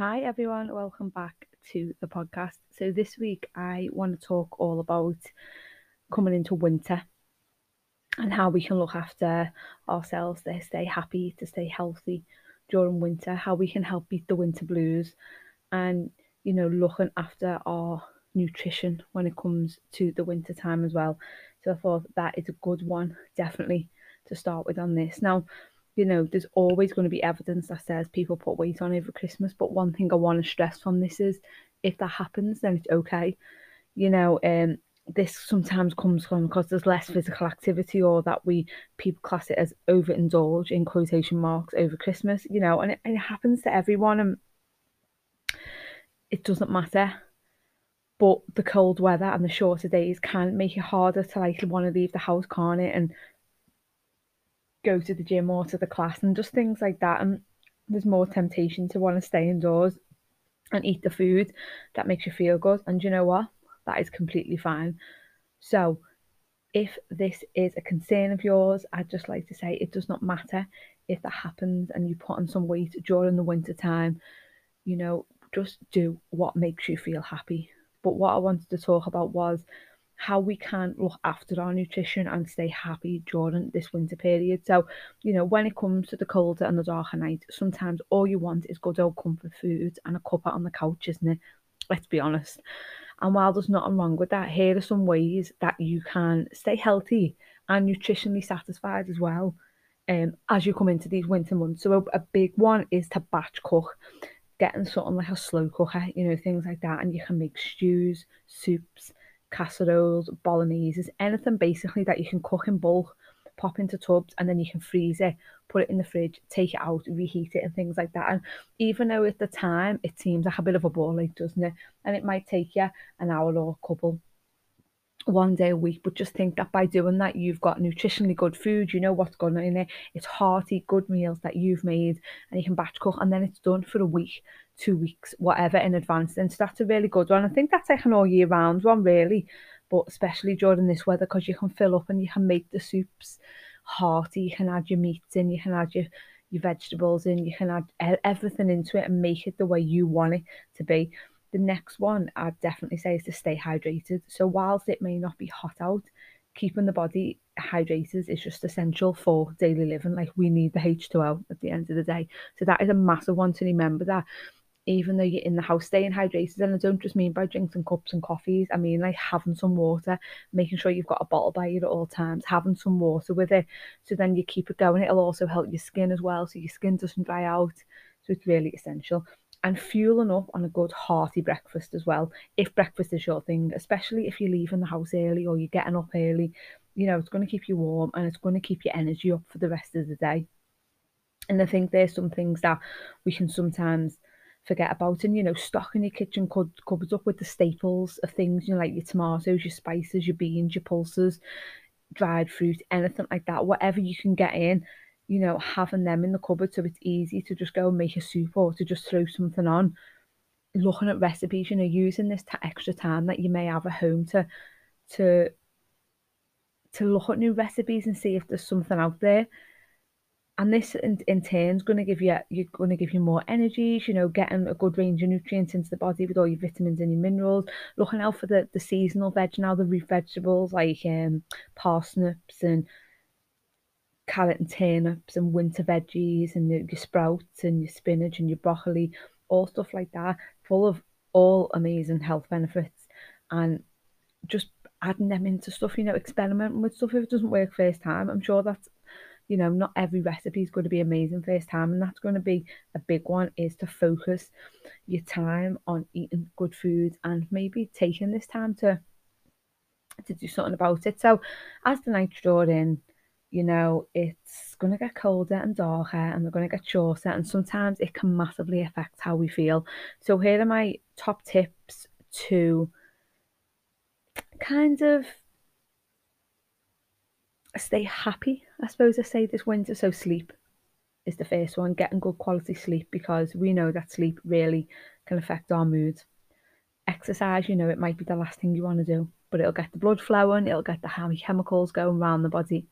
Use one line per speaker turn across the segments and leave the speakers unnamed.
Hi, everyone. Welcome back to the podcast. So, this week I want to talk all about coming into winter and how we can look after ourselves to stay happy, to stay healthy during winter, how we can help beat the winter blues, and you know, looking after our nutrition when it comes to the winter time as well. So, I thought that is a good one, definitely, to start with on this. Now, you know, there's always going to be evidence that says people put weight on over Christmas. But one thing I want to stress from this is if that happens, then it's okay. You know, um, this sometimes comes from because there's less physical activity or that we people class it as overindulge in quotation marks over Christmas, you know, and it, it happens to everyone and it doesn't matter. But the cold weather and the shorter days can make it harder to like want to leave the house, can't it? And go to the gym or to the class and just things like that. And there's more temptation to want to stay indoors and eat the food that makes you feel good. And you know what? That is completely fine. So, if this is a concern of yours, I'd just like to say it does not matter if that happens and you put on some weight during the winter time. You know, just do what makes you feel happy. But what I wanted to talk about was how we can look after our nutrition and stay happy during this winter period. So, you know, when it comes to the colder and the darker night, sometimes all you want is good old comfort food and a cup cuppa on the couch, isn't it? Let's be honest. And while there's nothing wrong with that, here are some ways that you can stay healthy and nutritionally satisfied as well um, as you come into these winter months. So, a, a big one is to batch cook, getting something like a slow cooker, you know, things like that. And you can make stews, soups, casseroles, bolognese, anything basically that you can cook in bulk, pop into tubs, and then you can freeze it, put it in the fridge, take it out, reheat it, and things like that. And even though at the time it seems like a bit of a ball like, doesn't it? And it might take you an hour or a couple one day a week, but just think that by doing that, you've got nutritionally good food, you know what's going on in it, it's hearty, good meals that you've made, and you can batch cook, and then it's done for a week, two weeks, whatever in advance. And so that's a really good one. I think that's like an all year round one, really, but especially during this weather, because you can fill up and you can make the soups hearty, you can add your meats in, you can add your your vegetables in, you can add everything into it and make it the way you want it to be. The next one I'd definitely say is to stay hydrated. So whilst it may not be hot out, keeping the body hydrated is just essential for daily living. Like we need the H2O at the end of the day. So that is a massive one to remember that even though you're in the house staying hydrated and I don't just mean by drinking cups and coffees I mean like having some water making sure you've got a bottle by you at all times having some water with it so then you keep it going it'll also help your skin as well so your skin doesn't dry out so it's really essential and fueling up on a good hearty breakfast as well. If breakfast is your thing, especially if you're leaving the house early or you're getting up early, you know, it's going to keep you warm and it's going to keep your energy up for the rest of the day. And I think there's some things that we can sometimes forget about and you know stocking your kitchen cupboards up with the staples of things you know like your tomatoes your spices your beans your pulses dried fruit anything like that whatever you can get in you know, having them in the cupboard so it's easy to just go and make a soup or to just throw something on. Looking at recipes, you know, using this t- extra time that you may have at home to to to look at new recipes and see if there's something out there. And this in, in turn is going to give you you're going to give you more energies, you know, getting a good range of nutrients into the body with all your vitamins and your minerals. Looking out for the, the seasonal veg now, the root vegetables like um parsnips and carrot and turnips and winter veggies and your, your sprouts and your spinach and your broccoli, all stuff like that, full of all amazing health benefits. And just adding them into stuff, you know, experimenting with stuff if it doesn't work first time. I'm sure that's, you know, not every recipe is going to be amazing first time, and that's going to be a big one is to focus your time on eating good food and maybe taking this time to to do something about it. So as the night draw in, you know, it's going to get colder and darker and they're going to get shorter, and sometimes it can massively affect how we feel. So, here are my top tips to kind of stay happy, I suppose I say this winter. So, sleep is the first one, getting good quality sleep because we know that sleep really can affect our mood. Exercise, you know, it might be the last thing you want to do, but it'll get the blood flowing, it'll get the chemicals going around the body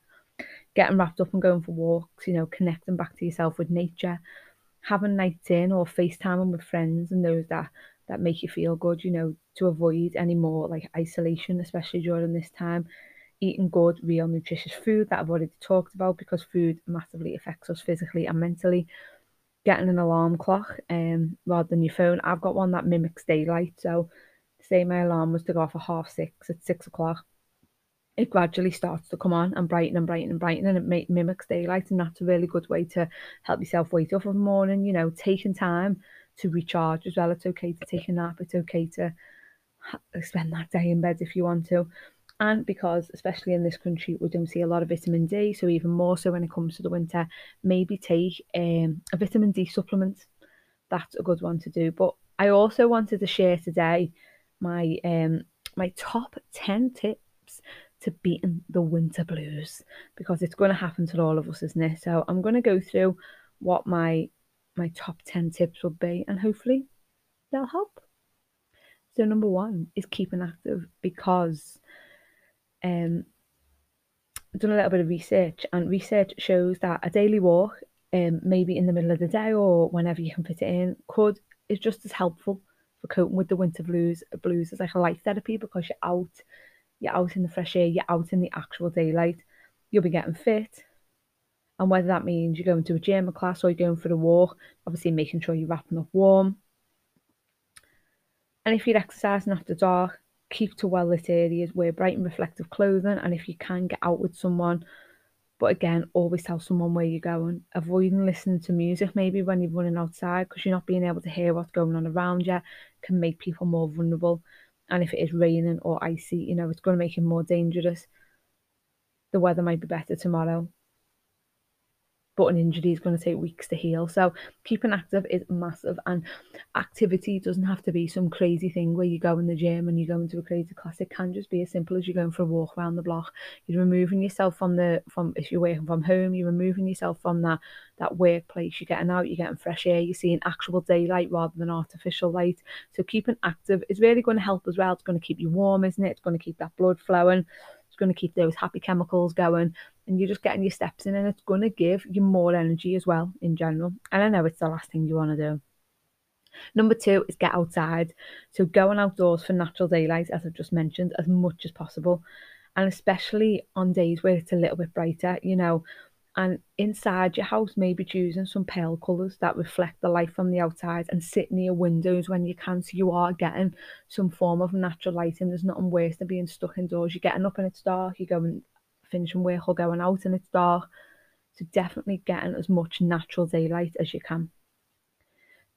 getting wrapped up and going for walks, you know, connecting back to yourself with nature. having nights in or FaceTiming with friends and those that that make you feel good, you know, to avoid any more like isolation, especially during this time. Eating good, real nutritious food that I've already talked about because food massively affects us physically and mentally. Getting an alarm clock um, rather than your phone. I've got one that mimics daylight. So, say my alarm was to go off at half six, at six o'clock, it gradually starts to come on and brighten and brighten and brighten and it mimics daylight and that's a really good way to help yourself wake up in the morning you know taking time to recharge as well it's okay to take a nap it's okay to spend that day in bed if you want to and because especially in this country we don't see a lot of vitamin D so even more so when it comes to the winter maybe take um, a vitamin D supplement that's a good one to do but I also wanted to share today my um my top 10 tips to beating the winter blues because it's going to happen to all of us, isn't it? So I'm going to go through what my my top 10 tips would be and hopefully they'll help. So number one is keeping active because um done a little bit of research and research shows that a daily walk um maybe in the middle of the day or whenever you can fit it in could is just as helpful for coping with the winter blues blues as like a light therapy because you're out you're out in the fresh air, you're out in the actual daylight, you'll be getting fit. And whether that means you're going to a gym, a class, or you're going for a walk, obviously making sure you're wrapping up warm. And if you're exercising after dark, keep to well lit areas, wear bright and reflective clothing, and if you can, get out with someone. But again, always tell someone where you're going. Avoiding listening to music maybe when you're running outside because you're not being able to hear what's going on around you can make people more vulnerable and if it is raining or icy, you know, it's going to make it more dangerous. The weather might be better tomorrow but an injury is going to take weeks to heal. So keeping active is massive, and activity doesn't have to be some crazy thing where you go in the gym and you go into a crazy class. It can just be as simple as you're going for a walk around the block. You're removing yourself from the from if you're working from home, you're removing yourself from that that workplace. You're getting out, you're getting fresh air, you're seeing actual daylight rather than artificial light. So keeping active is really going to help as well. It's going to keep you warm, isn't it? It's going to keep that blood flowing It's going to keep those happy chemicals going and you're just getting your steps in and it's going to give you more energy as well in general and i know it's the last thing you want to do Number two is get outside. So going outdoors for natural daylight, as I've just mentioned, as much as possible. And especially on days where it's a little bit brighter, you know, and inside your house, maybe choosing some pale colours that reflect the light from the outside and sit near windows when you can so you are getting some form of natural lighting. There's nothing worse than being stuck indoors. You're getting up and it's dark, you're going finishing work or going out and it's dark. So definitely getting as much natural daylight as you can.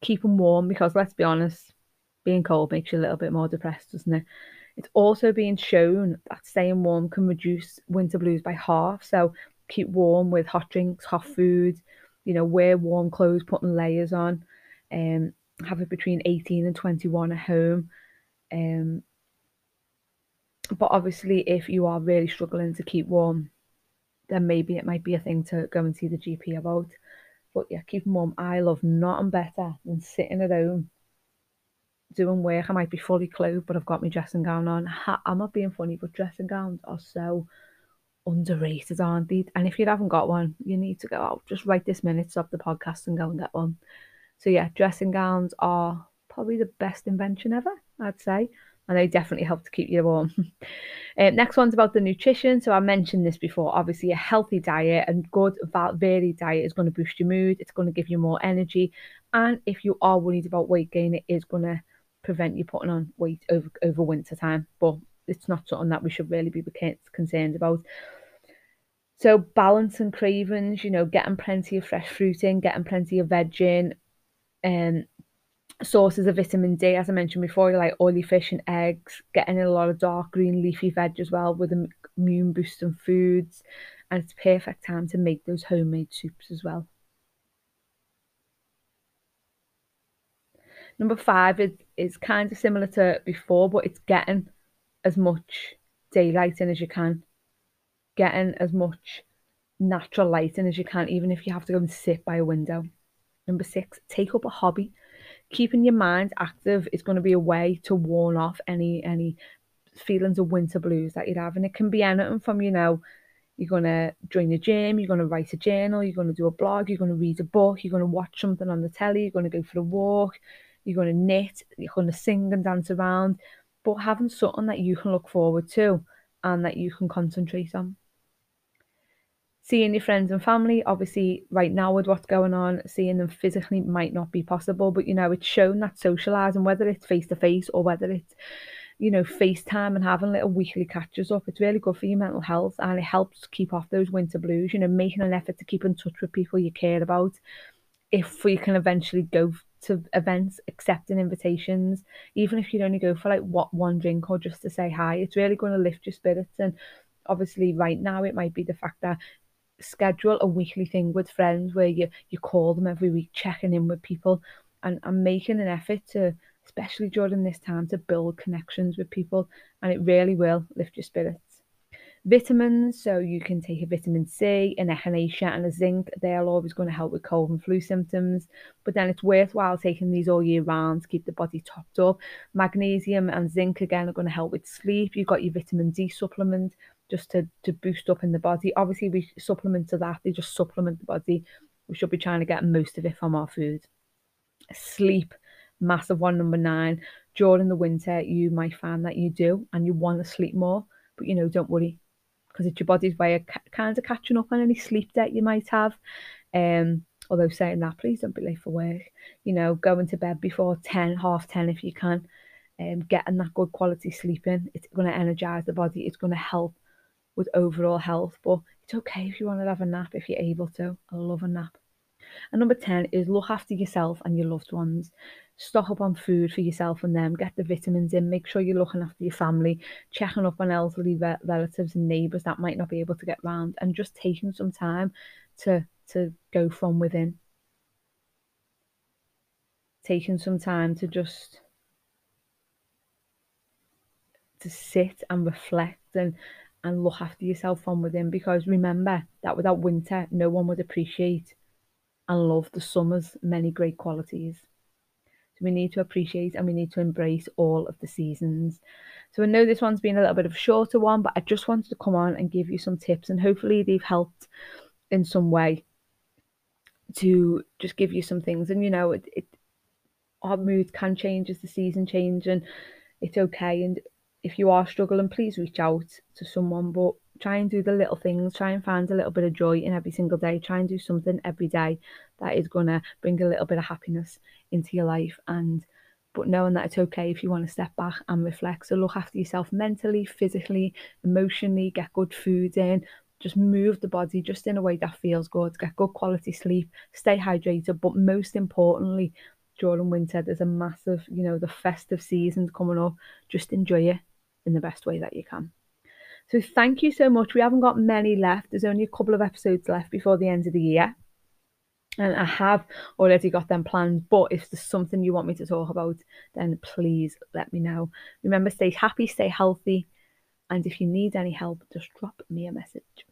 Keep them warm because let's be honest, being cold makes you a little bit more depressed, doesn't it? It's also being shown that staying warm can reduce winter blues by half. So keep warm with hot drinks, hot food, you know, wear warm clothes, putting layers on, um, have it between 18 and 21 at home. Um, but obviously, if you are really struggling to keep warm, then maybe it might be a thing to go and see the GP about. But yeah, keeping warm. I love nothing better than sitting at home doing work. I might be fully clothed, but I've got my dressing gown on. I'm not being funny, but dressing gowns are so underrated, aren't they? And if you haven't got one, you need to go out. Just right this minute, stop the podcast and go and get one. So yeah, dressing gowns are probably the best invention ever, I'd say. And they definitely help to keep you warm. um, next one's about the nutrition. So I mentioned this before. Obviously, a healthy diet and good varied diet is going to boost your mood. It's going to give you more energy. And if you are worried about weight gain, it is going to prevent you putting on weight over over winter time. But it's not something that we should really be concerned about. So balance and cravings, you know, getting plenty of fresh fruit in, getting plenty of veg in, and um, sources of vitamin D, as I mentioned before, like oily fish and eggs, getting in a lot of dark green leafy veg as well with immune boosting foods. And it's perfect time to make those homemade soups as well. Number five is, is kind of similar to before, but it's getting as much daylight in as you can, getting as much natural light in as you can, even if you have to go and sit by a window. Number six, take up a hobby. Keeping your mind active is going to be a way to warn off any any feelings of winter blues that you'd have. And it can be anything from, you know, you're going to join a gym, you're going to write a journal, you're going to do a blog, you're going to read a book, you're going to watch something on the telly, you're going to go for a walk, you're going to knit, you're going to sing and dance around, but having something that you can look forward to and that you can concentrate on. Seeing your friends and family, obviously, right now with what's going on, seeing them physically might not be possible, but you know, it's shown that socializing, whether it's face to face or whether it's you know, FaceTime and having little weekly catches up, it's really good for your mental health and it helps keep off those winter blues, you know, making an effort to keep in touch with people you care about. If you can eventually go to events, accepting invitations, even if you'd only go for like what one drink or just to say hi, it's really going to lift your spirits. And obviously, right now, it might be the fact that schedule a weekly thing with friends where you you call them every week, checking in with people, and and making an effort to especially during this time, to build connections with people, and it really will lift your spirits. Vitamins, so you can take a vitamin C, an echinacea, and a zinc. They're always going to help with cold and flu symptoms, but then it's worthwhile taking these all year round to keep the body topped up. Magnesium and zinc again are going to help with sleep. You've got your vitamin D supplement just to, to boost up in the body. Obviously, we supplement to that, they just supplement the body. We should be trying to get most of it from our food. Sleep massive one, number nine. During the winter, you might find that you do and you want to sleep more, but you know, don't worry because it's your body's way of ca- kind of catching up on any sleep debt you might have. Um, although saying that, please don't be late for work. You know, going to bed before 10, half 10 if you can. Um, getting that good quality sleep in. It's going to energize the body. It's going to help with overall health. But it's okay if you want to have a nap if you're able to. I love a nap. And number 10 is look after yourself and your loved ones stock up on food for yourself and them, get the vitamins in, make sure you're looking after your family, checking up on elderly re- relatives and neighbours that might not be able to get round, and just taking some time to to go from within. Taking some time to just to sit and reflect and and look after yourself from within because remember that without winter no one would appreciate and love the summer's many great qualities So we need to appreciate and we need to embrace all of the seasons. So I know this one's been a little bit of a shorter one, but I just wanted to come on and give you some tips and hopefully they've helped in some way to just give you some things. And you know, it, it our mood can change as the season change and it's okay. And if you are struggling, please reach out to someone. But try and do the little things, try and find a little bit of joy in every single day, try and do something every day that is going to bring a little bit of happiness into your life and but knowing that it's okay if you want to step back and reflect. So look after yourself mentally, physically, emotionally, get good food in, just move the body just in a way that feels good, get good quality sleep, stay hydrated, but most importantly, during winter, there's a massive, you know, the festive seasons coming up. Just enjoy it in the best way that you can. So thank you so much. We haven't got many left. There's only a couple of episodes left before the end of the year. And I have already got them planned. But if there's something you want me to talk about, then please let me know. Remember, stay happy, stay healthy. And if you need any help, just drop me a message.